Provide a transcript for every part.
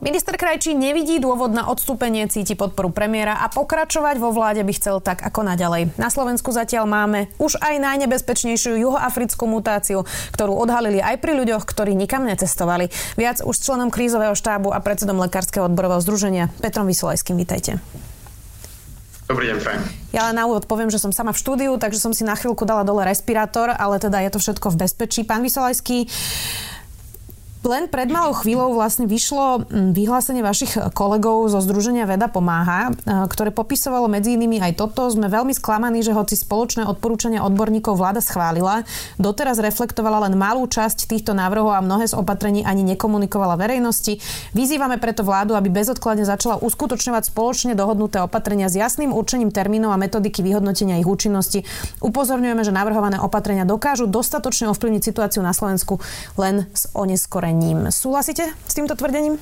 Minister Krajčí nevidí dôvod na odstúpenie, cíti podporu premiéra a pokračovať vo vláde by chcel tak ako naďalej. Na Slovensku zatiaľ máme už aj najnebezpečnejšiu juhoafrickú mutáciu, ktorú odhalili aj pri ľuďoch, ktorí nikam necestovali. Viac už s členom krízového štábu a predsedom Lekárskeho odborového združenia Petrom Vysolajským. Vítajte. Dobrý deň, prajem. Ja len na úvod poviem, že som sama v štúdiu, takže som si na chvíľku dala dole respirátor, ale teda je to všetko v bezpečí. Pán Vysolajský, len pred malou chvíľou vlastne vyšlo mm, vyhlásenie vašich kolegov zo Združenia Veda pomáha, e, ktoré popisovalo medzi inými aj toto. Sme veľmi sklamaní, že hoci spoločné odporúčania odborníkov vláda schválila, doteraz reflektovala len malú časť týchto návrhov a mnohé z opatrení ani nekomunikovala verejnosti. Vyzývame preto vládu, aby bezodkladne začala uskutočňovať spoločne dohodnuté opatrenia s jasným určením termínov a metodiky vyhodnotenia ich účinnosti. Upozorňujeme, že navrhované opatrenia dokážu dostatočne ovplyvniť situáciu na Slovensku len s oneskorením vyjadrením. Súhlasíte s týmto tvrdením?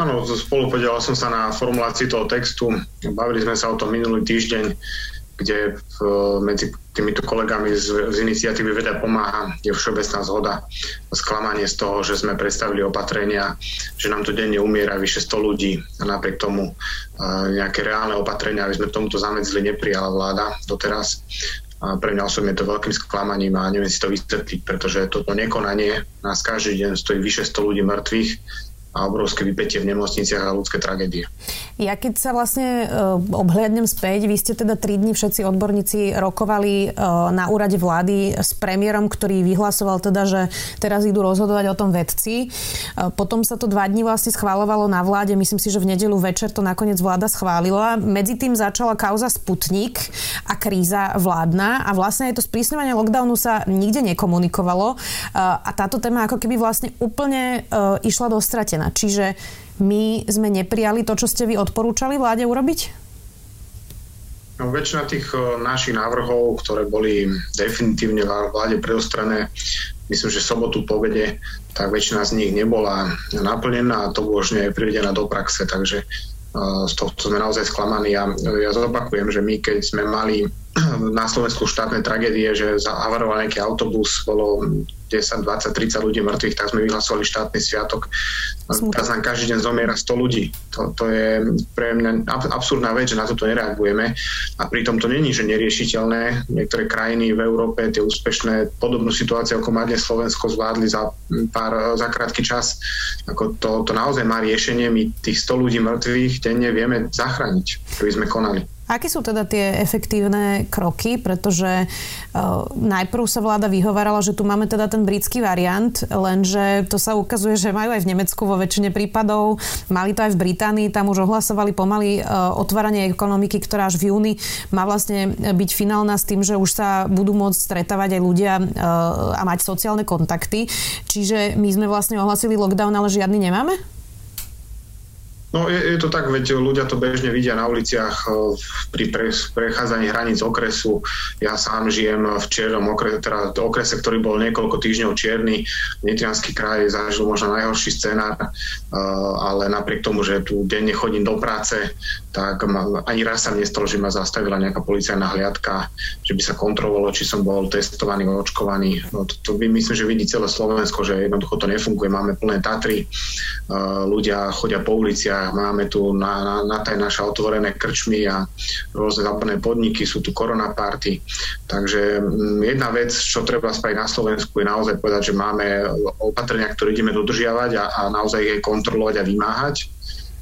Áno, spolupodielal som sa na formulácii toho textu. Bavili sme sa o tom minulý týždeň, kde v, medzi týmito kolegami z, z iniciatívy Veda pomáha je všeobecná zhoda sklamanie z toho, že sme predstavili opatrenia, že nám to denne umiera vyše 100 ľudí a napriek tomu nejaké reálne opatrenia, aby sme tomuto zamedzili, neprijala vláda doteraz. A pre mňa osobne to veľkým sklamaním a neviem si to vysvetliť, pretože toto nekonanie nás každý deň stojí vyše 100 ľudí mŕtvych a obrovské vypetie v nemocniciach a ľudské tragédie. Ja keď sa vlastne uh, obhliadnem späť, vy ste teda tri dni všetci odborníci rokovali uh, na úrade vlády s premiérom, ktorý vyhlasoval teda, že teraz idú rozhodovať o tom vedci. Uh, potom sa to dva dni vlastne schválovalo na vláde, myslím si, že v nedelu večer to nakoniec vláda schválila. Medzi tým začala kauza Sputnik a kríza vládna a vlastne aj to sprísňovanie lockdownu sa nikde nekomunikovalo a táto téma ako keby vlastne úplne išla do stratená zmenená. Čiže my sme neprijali to, čo ste vy odporúčali vláde urobiť? No, väčšina tých našich návrhov, ktoré boli definitívne vláde predostrané, myslím, že sobotu povede, tak väčšina z nich nebola naplnená a to už nie je privedená do praxe, takže z tohto sme naozaj sklamaní a ja zopakujem, že my keď sme mali na Slovensku štátne tragédie, že zahavaroval nejaký autobus, bolo 10, 20, 30 ľudí mŕtvych, tak sme vyhlasovali štátny sviatok. Teraz nám každý deň zomiera 100 ľudí. To, to je pre mňa absurdná vec, že na toto nereagujeme. A pritom to není, že neriešiteľné. Niektoré krajiny v Európe, tie úspešné, podobnú situáciu, ako má dnes Slovensko, zvládli za, pár, za krátky čas. Ako to, to naozaj má riešenie. My tých 100 ľudí mŕtvych denne vieme zachrániť, keby sme konali. Aké sú teda tie efektívne kroky? Pretože uh, najprv sa vláda vyhovárala, že tu máme teda ten britský variant, lenže to sa ukazuje, že majú aj v Nemecku vo väčšine prípadov, mali to aj v Británii, tam už ohlasovali pomaly uh, otváranie ekonomiky, ktorá až v júni má vlastne byť finálna s tým, že už sa budú môcť stretávať aj ľudia uh, a mať sociálne kontakty. Čiže my sme vlastne ohlasili lockdown, ale žiadny nemáme? No je, je to tak, veď ľudia to bežne vidia na uliciach e, pri pre, prechádzaní hraníc okresu. Ja sám žijem v čiernom okrese, teda okrese, ktorý bol niekoľko týždňov čierny. Nitrianský kraj zažil možno najhorší scenár, e, ale napriek tomu, že tu denne chodím do práce, tak ma, ani raz sa nestalo, že ma zastavila nejaká policajná hliadka, že by sa kontrolovalo, či som bol testovaný, očkovaný. No, to, to by myslím, že vidí celé Slovensko, že jednoducho to nefunguje. Máme plné Tatry, e, ľudia chodia po uliciach, máme tu na, na, na taj naše otvorené krčmy a rôzne západné podniky, sú tu korona party. Takže mm, jedna vec, čo treba spraviť na Slovensku, je naozaj povedať, že máme opatrenia, ktoré ideme dodržiavať a, a naozaj ich kontrolovať a vymáhať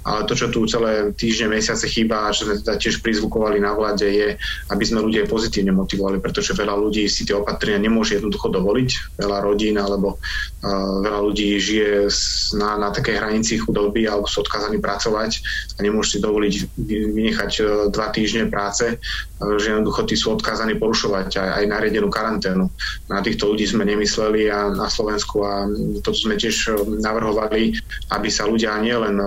ale to, čo tu celé týždne, mesiace chýba, čo sme teda tiež prizvukovali na vláde, je, aby sme ľudia pozitívne motivovali, pretože veľa ľudí si tie opatrenia nemôže jednoducho dovoliť. Veľa rodín alebo uh, veľa ľudí žije na, na takej hranici chudoby alebo sú odkázaní pracovať a nemôžu si dovoliť vynechať uh, dva týždne práce, uh, že jednoducho tí sú odkázaní porušovať aj, aj nariadenú karanténu. Na týchto ľudí sme nemysleli a na Slovensku a toto sme tiež navrhovali, aby sa ľudia nielen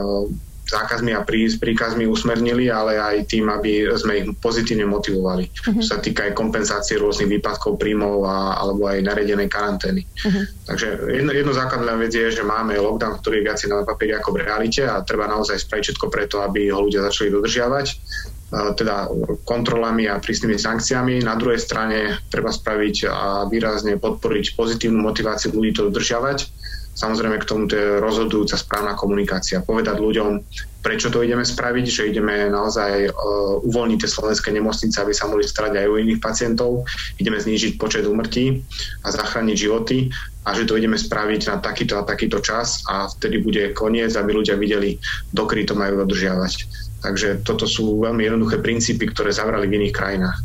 zákazmi a príkazmi usmernili, ale aj tým, aby sme ich pozitívne motivovali. Uh-huh. Čo sa týka aj kompenzácie rôznych výpadkov príjmov a, alebo aj naredenej karantény. Uh-huh. Takže jedno, jedno základná vec je, že máme lockdown, ktorý je viac na papieri ako v realite a treba naozaj spraviť všetko preto, aby ho ľudia začali dodržiavať teda kontrolami a prísnymi sankciami. Na druhej strane treba spraviť a výrazne podporiť pozitívnu motiváciu ľudí to dodržiavať Samozrejme k tomu to je rozhodujúca správna komunikácia. Povedať ľuďom, prečo to ideme spraviť, že ideme naozaj uh, uvoľniť tie slovenské nemocnice, aby sa mohli starať aj o iných pacientov, ideme znížiť počet úmrtí a zachrániť životy a že to ideme spraviť na takýto a takýto čas a vtedy bude koniec, aby ľudia videli, dokedy to majú dodržiavať. Takže toto sú veľmi jednoduché princípy, ktoré zavrali v iných krajinách.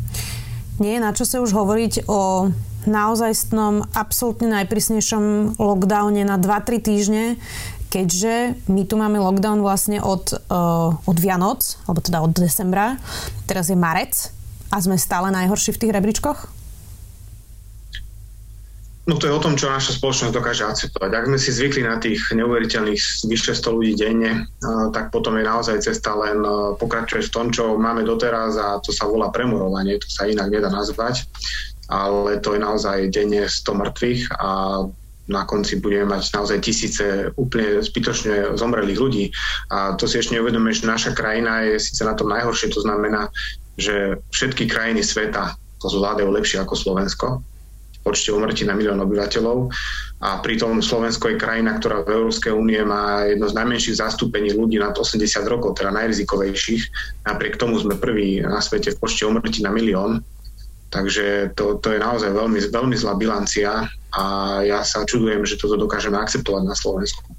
Nie je na čo sa už hovoriť o naozajstnom absolútne najprísnejšom lockdowne na 2-3 týždne, keďže my tu máme lockdown vlastne od, uh, od Vianoc, alebo teda od decembra, teraz je marec a sme stále najhorší v tých rebríčkoch? No to je o tom, čo naša spoločnosť dokáže akceptovať. Ak sme si zvykli na tých neuveriteľných vyše 100 ľudí denne, tak potom je naozaj cesta len pokračovať v tom, čo máme doteraz a to sa volá premurovanie, to sa inak nedá nazvať, ale to je naozaj denne 100 mŕtvych a na konci budeme mať naozaj tisíce úplne zbytočne zomrelých ľudí. A to si ešte neuvedomíme, že naša krajina je síce na tom najhoršie, to znamená, že všetky krajiny sveta to zvládajú lepšie ako Slovensko počte umrtí na milión obyvateľov a pritom Slovensko je krajina, ktorá v Európskej únie má jedno z najmenších zastúpení ľudí nad 80 rokov, teda najrizikovejších. Napriek tomu sme prví na svete v počte umrtí na milión. Takže to, to je naozaj veľmi, veľmi zlá bilancia a ja sa čudujem, že toto dokážeme akceptovať na Slovensku.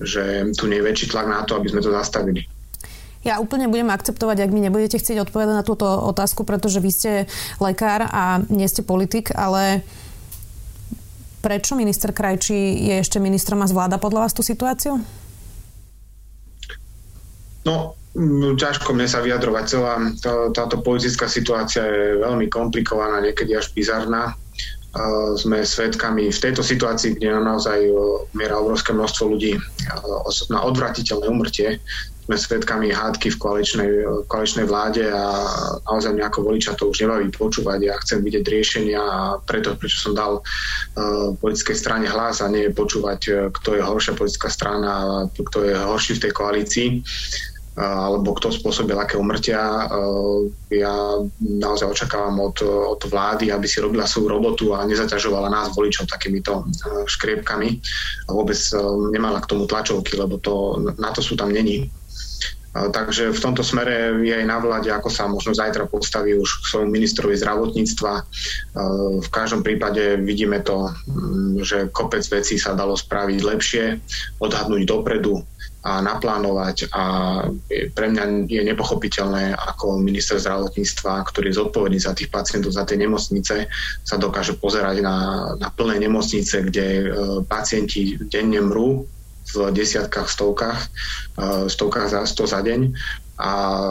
Že tu nie je väčší tlak na to, aby sme to zastavili. Ja úplne budem akceptovať, ak mi nebudete chcieť odpovedať na túto otázku, pretože vy ste lekár a nie ste politik, ale prečo minister Krajčí je ešte ministrom a zvláda podľa vás tú situáciu? No, ťažko mne sa vyjadrovať. Celá tá, táto politická situácia je veľmi komplikovaná, niekedy až bizarná. Uh, sme svedkami v tejto situácii, kde naozaj umiera obrovské množstvo ľudí na odvratiteľné umrtie sme svedkami hádky v koaličnej, koaličnej vláde a naozaj mňa ako voliča to už nebaví počúvať. Ja chcem vidieť riešenia a preto, prečo som dal uh, politickej strane hlas a nie počúvať, uh, kto je horšia politická strana a kto je horší v tej koalícii uh, alebo kto spôsobil aké umrtia. Ja naozaj očakávam od, od vlády, aby si robila svoju robotu a nezaťažovala nás voličov takýmito škriepkami a vôbec nemala k tomu tlačovky, lebo to, na to sú tam není. Takže v tomto smere je aj na vláde, ako sa možno zajtra postaví už k svojmu ministrovi zdravotníctva. V každom prípade vidíme to, že kopec vecí sa dalo spraviť lepšie, odhadnúť dopredu a naplánovať a pre mňa je nepochopiteľné, ako minister zdravotníctva, ktorý je zodpovedný za tých pacientov, za tie nemocnice, sa dokáže pozerať na, na plné nemocnice, kde e, pacienti denne mrú v desiatkách, stovkách, eh, stovkách za 100 za deň a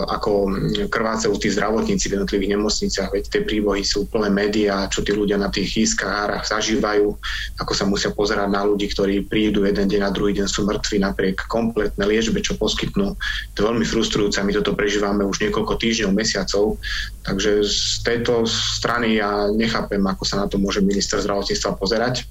ako krvácajú tí zdravotníci v jednotlivých nemocniciach, veď tie príbohy sú plné médiá, čo tí ľudia na tých hárach zažívajú, ako sa musia pozerať na ľudí, ktorí prídu jeden deň a druhý deň sú mŕtvi napriek kompletnej liečbe, čo poskytnú. To je veľmi frustrujúce, my toto prežívame už niekoľko týždňov, mesiacov, takže z tejto strany ja nechápem, ako sa na to môže minister zdravotníctva pozerať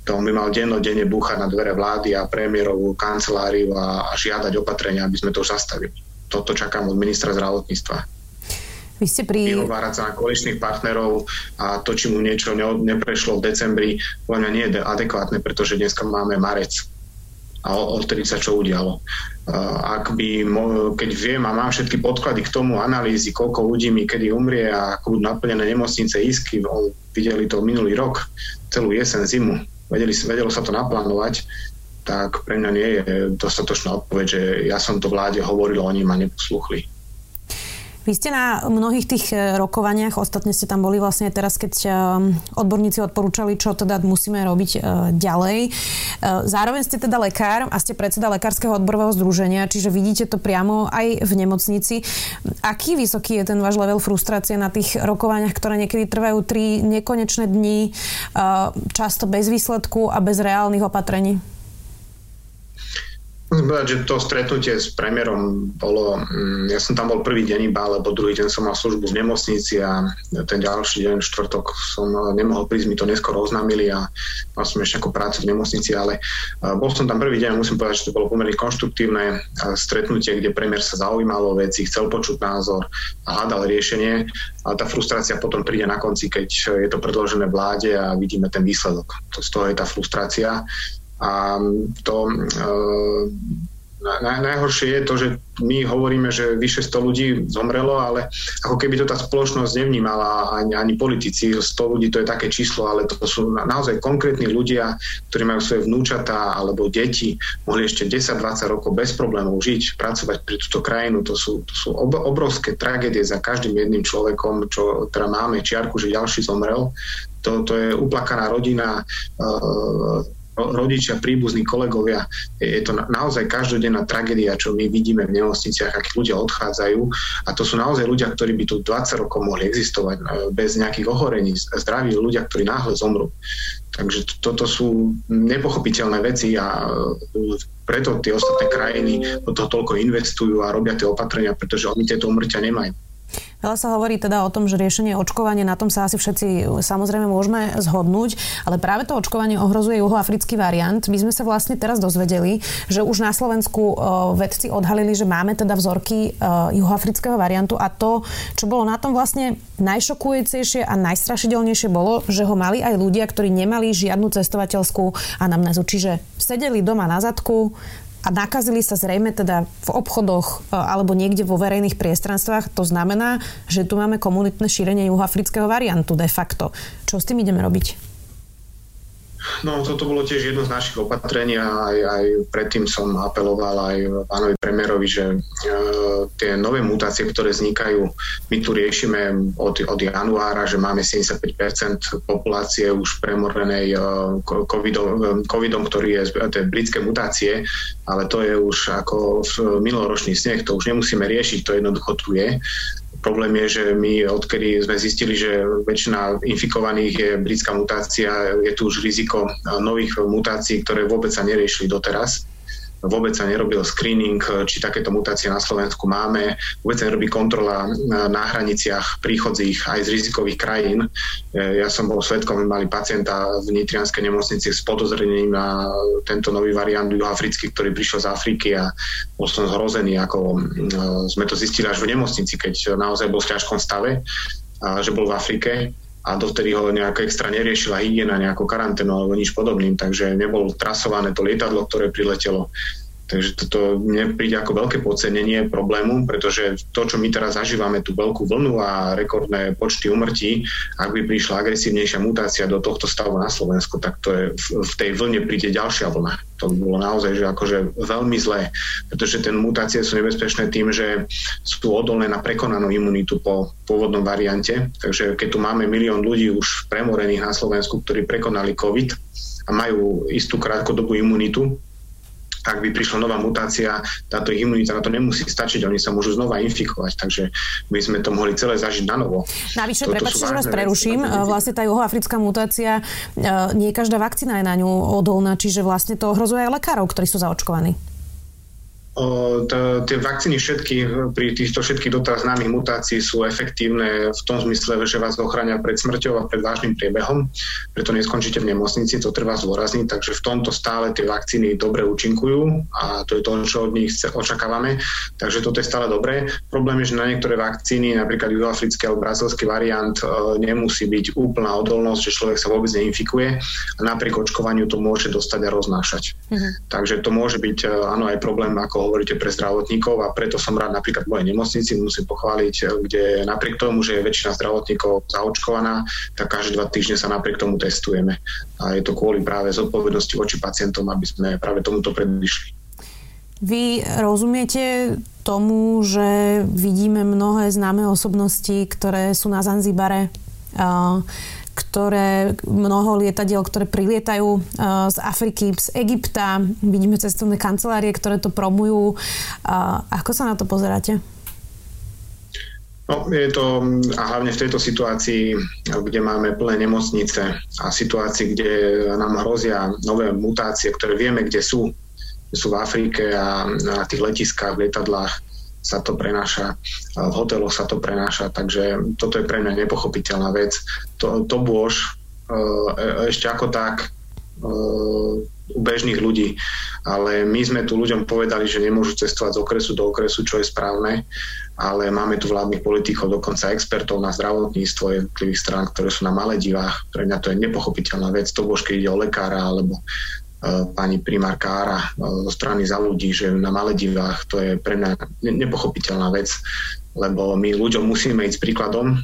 to by mal dennodenne búchať na dvere vlády a premiérovú kanceláriu a, a žiadať opatrenia, aby sme to už zastavili. Toto čakám od ministra zdravotníctva. Vy ste pri... Vyhovárať sa na koaličných partnerov a to, či mu niečo ne, neprešlo v decembri, podľa mňa nie je adekvátne, pretože dneska máme marec a odtedy sa čo udialo. Ak by, keď viem a mám všetky podklady k tomu, analýzy, koľko ľudí mi kedy umrie a ako budú naplnené nemocnice, isky, videli to minulý rok, celú jesen, zimu, vedeli, vedelo sa to naplánovať, tak pre mňa nie je dostatočná odpoveď, že ja som to vláde hovoril, oni ma neposlúchli. Vy ste na mnohých tých e, rokovaniach, ostatne ste tam boli vlastne teraz, keď e, odborníci odporúčali, čo teda musíme robiť e, ďalej. Zároveň ste teda lekár a ste predseda Lekárskeho odborového združenia, čiže vidíte to priamo aj v nemocnici. Aký vysoký je ten váš level frustrácie na tých rokovaniach, ktoré niekedy trvajú tri nekonečné dni, často bez výsledku a bez reálnych opatrení? Musím povedať, že to stretnutie s premiérom bolo, mm, ja som tam bol prvý deň iba, lebo druhý deň som mal službu v nemocnici a ten ďalší deň, štvrtok, som nemohol prísť, mi to neskoro oznámili a mal som ešte ako prácu v nemocnici, ale bol som tam prvý deň a musím povedať, že to bolo pomerne konštruktívne stretnutie, kde premiér sa zaujímal o veci, chcel počuť názor a hľadal riešenie. A tá frustrácia potom príde na konci, keď je to predložené vláde a vidíme ten výsledok. To, z toho je tá frustrácia. A to e, na, najhoršie je to, že my hovoríme, že vyše 100 ľudí zomrelo, ale ako keby to tá spoločnosť nevnímala ani, ani politici. 100 ľudí to je také číslo, ale to sú naozaj konkrétni ľudia, ktorí majú svoje vnúčatá alebo deti, mohli ešte 10-20 rokov bez problémov žiť, pracovať pri túto krajinu. To sú, to sú ob, obrovské tragédie za každým jedným človekom, čo teda máme čiarku, že ďalší zomrel. To, to je uplakaná rodina, uh, rodičia, príbuzní, kolegovia. Je to naozaj každodenná tragédia, čo my vidíme v nemocniciach, akí ľudia odchádzajú. A to sú naozaj ľudia, ktorí by tu 20 rokov mohli existovať e, bez nejakých ohorení. Zdraví ľudia, ktorí náhle zomrú. Takže toto sú nepochopiteľné veci a e, preto tie ostatné krajiny do toho toľko investujú a robia tie opatrenia, pretože oni tieto umrťa nemajú. Veľa sa hovorí teda o tom, že riešenie očkovania, na tom sa asi všetci samozrejme môžeme zhodnúť, ale práve to očkovanie ohrozuje juhoafrický variant. My sme sa vlastne teraz dozvedeli, že už na Slovensku vedci odhalili, že máme teda vzorky juhoafrického variantu a to, čo bolo na tom vlastne najšokujúcejšie a najstrašidelnejšie bolo, že ho mali aj ľudia, ktorí nemali žiadnu cestovateľskú anamnézu. Čiže sedeli doma na zadku, a nakazili sa zrejme teda v obchodoch e, alebo niekde vo verejných priestranstvách. To znamená, že tu máme komunitné šírenie juhoafrického variantu de facto. Čo s tým ideme robiť? No, toto bolo tiež jedno z našich opatrení a aj, aj predtým som apeloval aj pánovi premiérovi, že e, tie nové mutácie, ktoré vznikajú, my tu riešime od, od januára, že máme 75% populácie už premorenej e, covidom, e, covidom, ktorý je, to je britské mutácie, ale to je už ako minuloročný sneh, to už nemusíme riešiť, to jednoducho tu je. Problém je, že my odkedy sme zistili, že väčšina infikovaných je britská mutácia, je tu už riziko nových mutácií, ktoré vôbec sa neriešili doteraz vôbec sa nerobil screening, či takéto mutácie na Slovensku máme, vôbec sa nerobí kontrola na hraniciach príchodzích aj z rizikových krajín. Ja som bol svetkom, mali pacienta v Nitrianskej nemocnici s podozrením na tento nový variant juhoafrický, ktorý prišiel z Afriky a bol som zhrozený, ako sme to zistili až v nemocnici, keď naozaj bol v ťažkom stave, že bol v Afrike a dovtedy ho nejak extra neriešila hygiena, nejakú karanténu alebo nič podobným, takže nebolo trasované to lietadlo, ktoré priletelo. Takže toto mne príde ako veľké podcenenie problému, pretože to, čo my teraz zažívame, tú veľkú vlnu a rekordné počty umrtí, ak by prišla agresívnejšia mutácia do tohto stavu na Slovensku, tak to je, v tej vlne príde ďalšia vlna. To bolo naozaj že akože veľmi zlé, pretože tie mutácie sú nebezpečné tým, že sú odolné na prekonanú imunitu po pôvodnom variante. Takže keď tu máme milión ľudí už premorených na Slovensku, ktorí prekonali COVID a majú istú krátkodobú imunitu, ak by prišla nová mutácia, táto ich imunita na to nemusí stačiť, oni sa môžu znova infikovať, takže by sme to mohli celé zažiť na novo. Navyše, prepáčte, že vás preruším, vlastne tá juhoafrická mutácia, e, nie každá vakcína je na ňu odolná, čiže vlastne to ohrozuje aj lekárov, ktorí sú zaočkovaní tie vakcíny všetky pri týchto všetkých doteraz známych mutácií sú efektívne v tom zmysle, že vás ochránia pred smrťou a pred vážnym priebehom, preto neskončíte v nemocnici, to treba zdôrazniť, takže v tomto stále tie vakcíny dobre účinkujú a to je to, čo od nich očakávame, takže toto je stále dobré. Problém je, že na niektoré vakcíny, napríklad juhoafrický alebo brazilský variant, e, nemusí byť úplná odolnosť, že človek sa vôbec neinfikuje a napriek očkovaniu to môže dostať a roznášať. Mm-hmm. Takže to môže byť e, áno aj problém ako hovoríte, pre zdravotníkov a preto som rád napríklad v mojej nemocnici, musím pochváliť, kde napriek tomu, že je väčšina zdravotníkov zaočkovaná, tak každé dva týždne sa napriek tomu testujeme. A je to kvôli práve zodpovednosti voči pacientom, aby sme práve tomuto predišli. Vy rozumiete tomu, že vidíme mnohé známe osobnosti, ktoré sú na Zanzibare, ktoré, mnoho lietadiel, ktoré prilietajú uh, z Afriky, z Egypta. Vidíme cestovné kancelárie, ktoré to promujú. Uh, ako sa na to pozeráte? No, je to, a hlavne v tejto situácii, kde máme plné nemocnice a situácii, kde nám hrozia nové mutácie, ktoré vieme, kde sú, sú v Afrike a na tých letiskách, v lietadlách sa to prenáša, v hoteloch sa to prenáša, takže toto je pre mňa nepochopiteľná vec. To, to bôž e, ešte ako tak u bežných ľudí. Ale my sme tu ľuďom povedali, že nemôžu cestovať z okresu do okresu, čo je správne, ale máme tu vládnych politikov, dokonca expertov na zdravotníctvo jednotlivých strán, ktoré sú na divách. Pre mňa to je nepochopiteľná vec. To už keď ide o lekára alebo pani primárka Ára uh, zo strany za ľudí, že na divách, to je pre mňa nepochopiteľná vec lebo my ľuďom musíme ísť príkladom,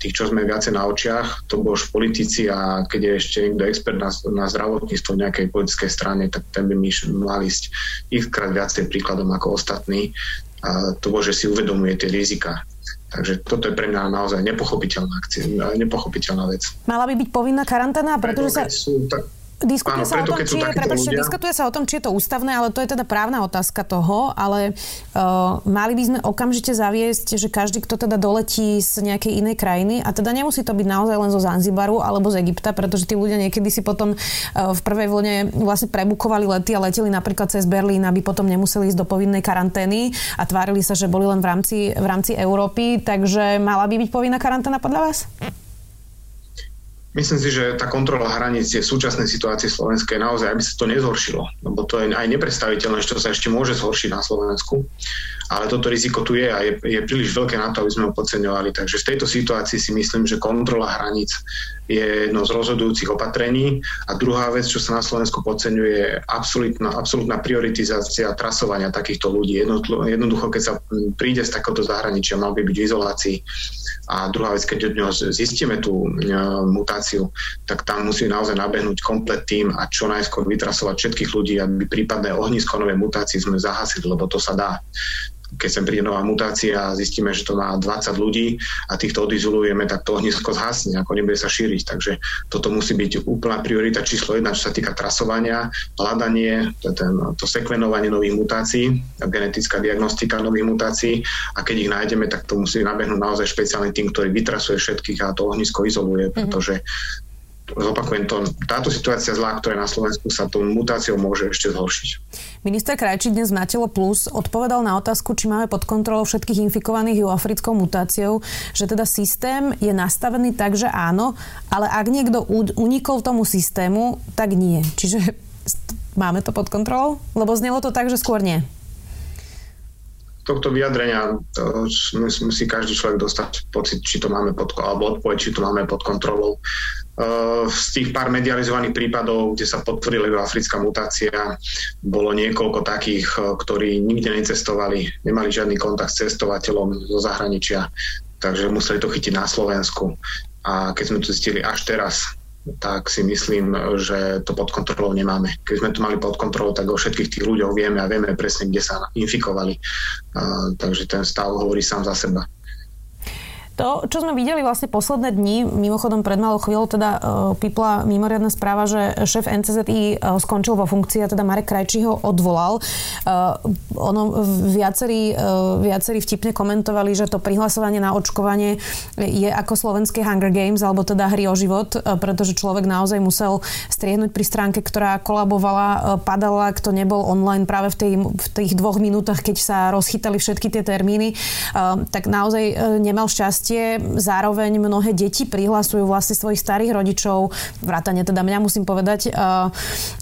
tých, čo sme viacej na očiach, to bol už politici a keď je ešte niekto expert na, na zdravotníctvo v nejakej politickej strane, tak ten by mi mal ísť krát viacej príkladom ako ostatní. A to bol, že si uvedomuje tie rizika. Takže toto je pre mňa naozaj nepochopiteľná akcia, nepochopiteľná vec. Mala by byť povinná karanténa, pretože sa... Sú, tak, Diskutuje, Áno, sa preto, o tom, či je, prepáčte, ľudia... diskutuje sa o tom, či je to ústavné, ale to je teda právna otázka toho, ale uh, mali by sme okamžite zaviesť, že každý, kto teda doletí z nejakej inej krajiny, a teda nemusí to byť naozaj len zo Zanzibaru alebo z Egypta, pretože tí ľudia niekedy si potom uh, v prvej vlne vlastne prebukovali lety a leteli napríklad cez Berlín, aby potom nemuseli ísť do povinnej karantény a tvárili sa, že boli len v rámci, v rámci Európy, takže mala by byť povinná karanténa podľa vás? Myslím si, že tá kontrola hraníc je v súčasnej situácii slovenskej naozaj, aby sa to nezhoršilo, lebo to je aj nepredstaviteľné, čo sa ešte môže zhoršiť na Slovensku. Ale toto riziko tu je a je, je príliš veľké na to, aby sme ho podceňovali. Takže v tejto situácii si myslím, že kontrola hraníc je jedno z rozhodujúcich opatrení. A druhá vec, čo sa na Slovensku podceňuje, je absolútna, absolútna prioritizácia trasovania takýchto ľudí. Jednoducho, keď sa príde z takéhoto zahraničia, mal by byť v izolácii a druhá vec, keď od neho zistíme tú mutáciu, tak tam musí naozaj nabehnúť komplet tým a čo najskôr vytrasovať všetkých ľudí, aby prípadné ohnisko novej mutácii sme zahasili, lebo to sa dá keď sem príde nová mutácia a zistíme, že to má 20 ľudí a týchto odizolujeme, tak to ohnisko zhasne, ako nebude sa šíriť. Takže toto musí byť úplná priorita číslo jedna, čo sa týka trasovania, hľadanie, to, ten, to sekvenovanie nových mutácií, genetická diagnostika nových mutácií a keď ich nájdeme, tak to musí nabehnúť naozaj špeciálny tým, ktorý vytrasuje všetkých a to ohnisko izoluje, mhm. pretože zopakujem to, táto situácia zlá, ktorá je na Slovensku, sa tou mutáciou môže ešte zhoršiť. Minister Krajčí dnes na Telo Plus odpovedal na otázku, či máme pod kontrolou všetkých infikovaných juafrickou mutáciou, že teda systém je nastavený tak, že áno, ale ak niekto unikol tomu systému, tak nie. Čiže máme to pod kontrolou? Lebo znelo to tak, že skôr nie tohto vyjadrenia musí každý človek dostať pocit, či to máme pod, alebo odpoveď, či to máme pod kontrolou. Eh, z tých pár medializovaných prípadov, kde sa potvrdila africká mutácia, bolo niekoľko takých, eh, ktorí nikde necestovali, nemali žiadny kontakt s cestovateľom zo zahraničia, takže museli to chytiť na Slovensku. A keď sme to zistili až teraz, tak si myslím, že to pod kontrolou nemáme. Keď sme to mali pod kontrolou, tak o všetkých tých ľuďoch vieme a vieme presne, kde sa infikovali. Uh, takže ten stav hovorí sám za seba. To, čo sme videli vlastne posledné dni, mimochodom pred malou chvíľou teda uh, pipla mimoriadná správa, že šéf NCZI uh, skončil vo funkcii a teda Marek Krajčí ho odvolal. Uh, ono viacerí, uh, viacerí vtipne komentovali, že to prihlasovanie na očkovanie je ako slovenské Hunger Games, alebo teda hry o život, uh, pretože človek naozaj musel striehnúť pri stránke, ktorá kolabovala, uh, padala, kto nebol online práve v, tej, v tých dvoch minútach, keď sa rozchytali všetky tie termíny, uh, tak naozaj uh, nemal šťastie šťastie. Zároveň mnohé deti prihlasujú vlastne svojich starých rodičov, vrátane teda mňa musím povedať. A,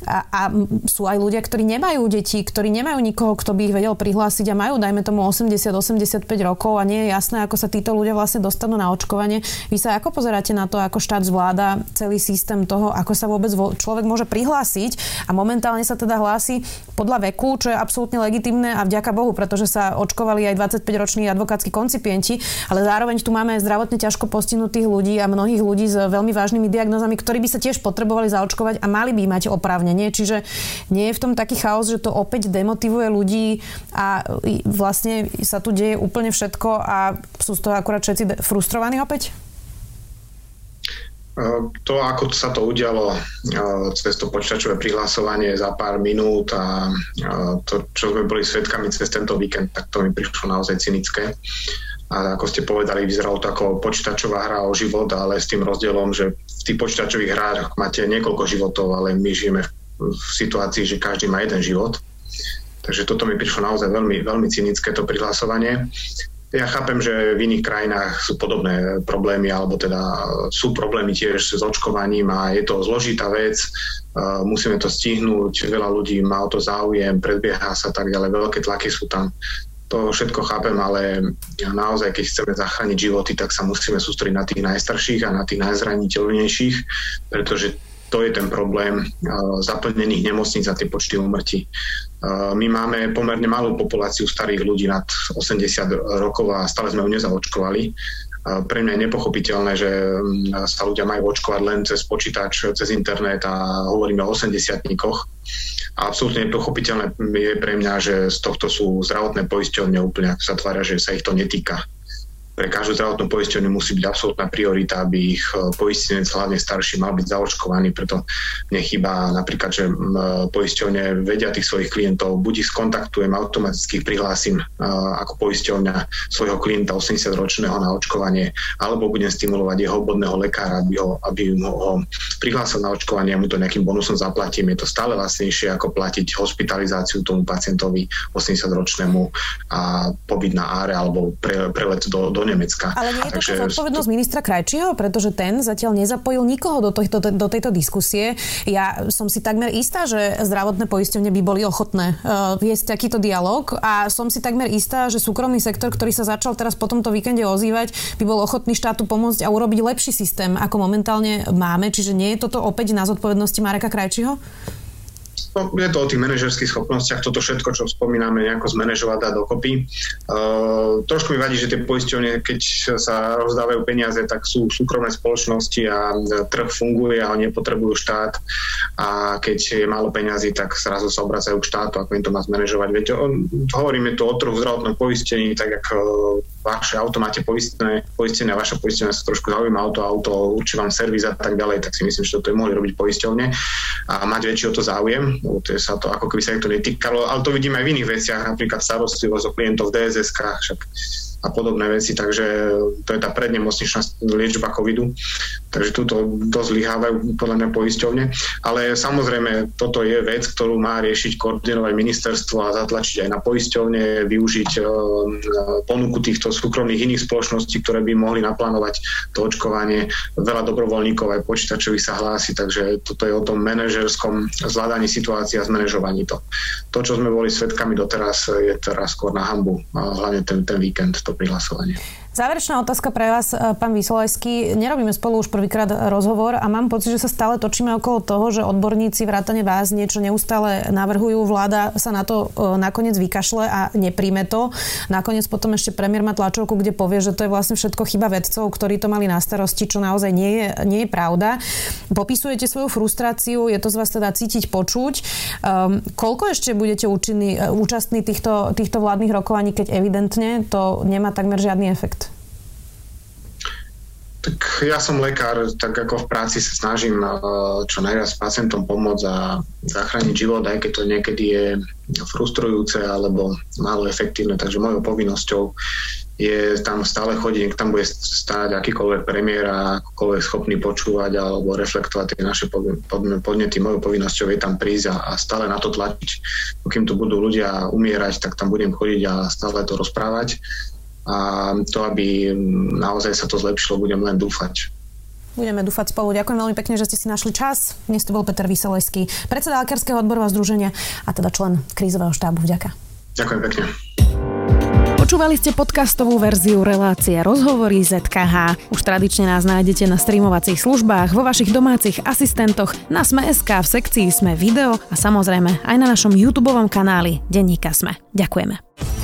a sú aj ľudia, ktorí nemajú deti, ktorí nemajú nikoho, kto by ich vedel prihlásiť a majú, dajme tomu 80-85 rokov a nie je jasné, ako sa títo ľudia vlastne dostanú na očkovanie. Vy sa ako pozeráte na to, ako štát zvláda celý systém toho, ako sa vôbec človek môže prihlásiť a momentálne sa teda hlási podľa veku, čo je absolútne legitimné a vďaka Bohu, pretože sa očkovali aj 25-roční advokátsky koncipienti, ale zároveň tu máme zdravotne ťažko postihnutých ľudí a mnohých ľudí s veľmi vážnymi diagnózami, ktorí by sa tiež potrebovali zaočkovať a mali by mať oprávnenie. Čiže nie je v tom taký chaos, že to opäť demotivuje ľudí a vlastne sa tu deje úplne všetko a sú z toho akurát všetci frustrovaní opäť? To, ako sa to udialo cez to počítačové prihlasovanie za pár minút a to, čo sme boli svetkami cez tento víkend, tak to mi prišlo naozaj cynické a ako ste povedali, vyzeralo to ako počítačová hra o život, ale s tým rozdielom, že v tých počítačových hrách máte niekoľko životov, ale my žijeme v, v situácii, že každý má jeden život Takže toto mi prišlo naozaj veľmi, veľmi cynické to prihlasovanie. Ja chápem, že v iných krajinách sú podobné problémy, alebo teda sú problémy tiež s očkovaním a je to zložitá vec. Musíme to stihnúť, veľa ľudí má o to záujem, predbieha sa tak ďalej, veľké tlaky sú tam. To všetko chápem, ale naozaj, keď chceme zachrániť životy, tak sa musíme sústrediť na tých najstarších a na tých najzraniteľnejších, pretože to je ten problém zaplnených nemocníc a tie počty umrtí. My máme pomerne malú populáciu starých ľudí nad 80 rokov a stále sme ju nezaočkovali. Pre mňa je nepochopiteľné, že mm, sa ľudia majú očkovať len cez počítač, cez internet a hovoríme o 80 nikoch. A absolútne nepochopiteľné je pre mňa, že z tohto sú zdravotné poisťovne úplne, ako sa tvária, že sa ich to netýka pre každú zdravotnú poisťovňu musí byť absolútna priorita, aby ich e, poistenec, hlavne starší, mal byť zaočkovaný. Preto mne chýba napríklad, že poisťovne vedia tých svojich klientov, buď ich skontaktujem, automaticky prihlásim e, ako poisťovňa svojho klienta 80-ročného na očkovanie, alebo budem stimulovať jeho obodného lekára, aby ho, aby ho prihlásil na očkovanie a mu to nejakým bonusom zaplatím. Je to stále vlastnejšie, ako platiť hospitalizáciu tomu pacientovi 80-ročnému a pobyt na áre alebo pre, prelet do, do Nemecka. Ale nie je Takže... to zodpovednosť ministra Krajčího, pretože ten zatiaľ nezapojil nikoho do, tohto, do tejto diskusie. Ja som si takmer istá, že zdravotné poisťovne by boli ochotné uh, viesť takýto dialog a som si takmer istá, že súkromný sektor, ktorý sa začal teraz po tomto víkende ozývať, by bol ochotný štátu pomôcť a urobiť lepší systém, ako momentálne máme. Čiže nie je toto opäť na zodpovednosti Mareka Krajčího? No, je to o tých manažerských schopnostiach, toto všetko, čo spomíname, nejako zmanéžovať dať dokopy. Uh, trošku mi vadí, že tie poisťovne, keď sa rozdávajú peniaze, tak sú súkromné spoločnosti a trh funguje a nepotrebujú štát a keď je málo peňazí, tak zrazu sa obracajú k štátu, ako im to má zmanéžovať. Veď on, hovoríme tu o trhu zdravotnom poistení, tak ako vaše auto máte poistené, poistené a vaše poistenie sa trošku zaujíma auto, auto určí vám servis a tak ďalej, tak si myslím, že toto je mohli robiť poisťovne a mať väčší o to záujem lebo to je sa to, ako keby sa ich to netýkalo, ale to vidíme aj v iných veciach, napríklad starostlivosť o klientov v DSS-kách, a podobné veci, takže to je tá prednemocničná liečba covidu. Takže túto dosť lyhávajú podľa mňa poisťovne. Ale samozrejme, toto je vec, ktorú má riešiť, koordinovať ministerstvo a zatlačiť aj na poisťovne, využiť uh, ponuku týchto súkromných iných spoločností, ktoré by mohli naplánovať to očkovanie. Veľa dobrovoľníkov aj počítačových sa hlási, takže toto je o tom manažerskom zvládaní situácie a zmanéžovaní to. To, čo sme boli svetkami doteraz, je teraz skôr na hambu, hlavne ten, ten víkend. To prihlasovanie. Záverečná otázka pre vás, e, pán Vysolajský. Nerobíme spolu už prvýkrát rozhovor a mám pocit, že sa stále točíme okolo toho, že odborníci vrátane vás niečo neustále navrhujú. Vláda sa na to e, nakoniec vykašle a nepríjme to. Nakoniec potom ešte premiér má tlačovku, kde povie, že to je vlastne všetko chyba vedcov, ktorí to mali na starosti, čo naozaj nie je, nie je pravda. Popisujete svoju frustráciu, je to z vás teda cítiť, počuť. Um, koľko ešte budete účinní, e, účastní týchto, týchto vládnych rokovaní, keď evidentne to nemá takmer žiadny efekt? Tak ja som lekár, tak ako v práci sa snažím eh, čo najviac pacientom pomôcť a zachrániť život, aj keď to niekedy je frustrujúce alebo málo efektívne. Takže mojou povinnosťou je tam stále chodiť, nech tam bude stáť akýkoľvek premiér a akokoľvek schopný počúvať alebo reflektovať tie naše podnety. Mojou povinnosťou je tam prísť a, stále na to tlačiť. Pokým tu budú ľudia umierať, tak tam budem chodiť a stále to rozprávať a to, aby naozaj sa to zlepšilo, budem len dúfať. Budeme dúfať spolu. Ďakujem veľmi pekne, že ste si našli čas. Dnes to bol Peter Vyselejský, predseda Lekárskeho odborového združenia a teda člen krízového štábu. Vďaka. Ďakujem pekne. Počúvali ste podcastovú verziu relácie Rozhovory ZKH. Už tradične nás nájdete na streamovacích službách, vo vašich domácich asistentoch, na Sme.sk, v sekcii Sme video a samozrejme aj na našom YouTube kanáli Denníka Sme. Ďakujeme.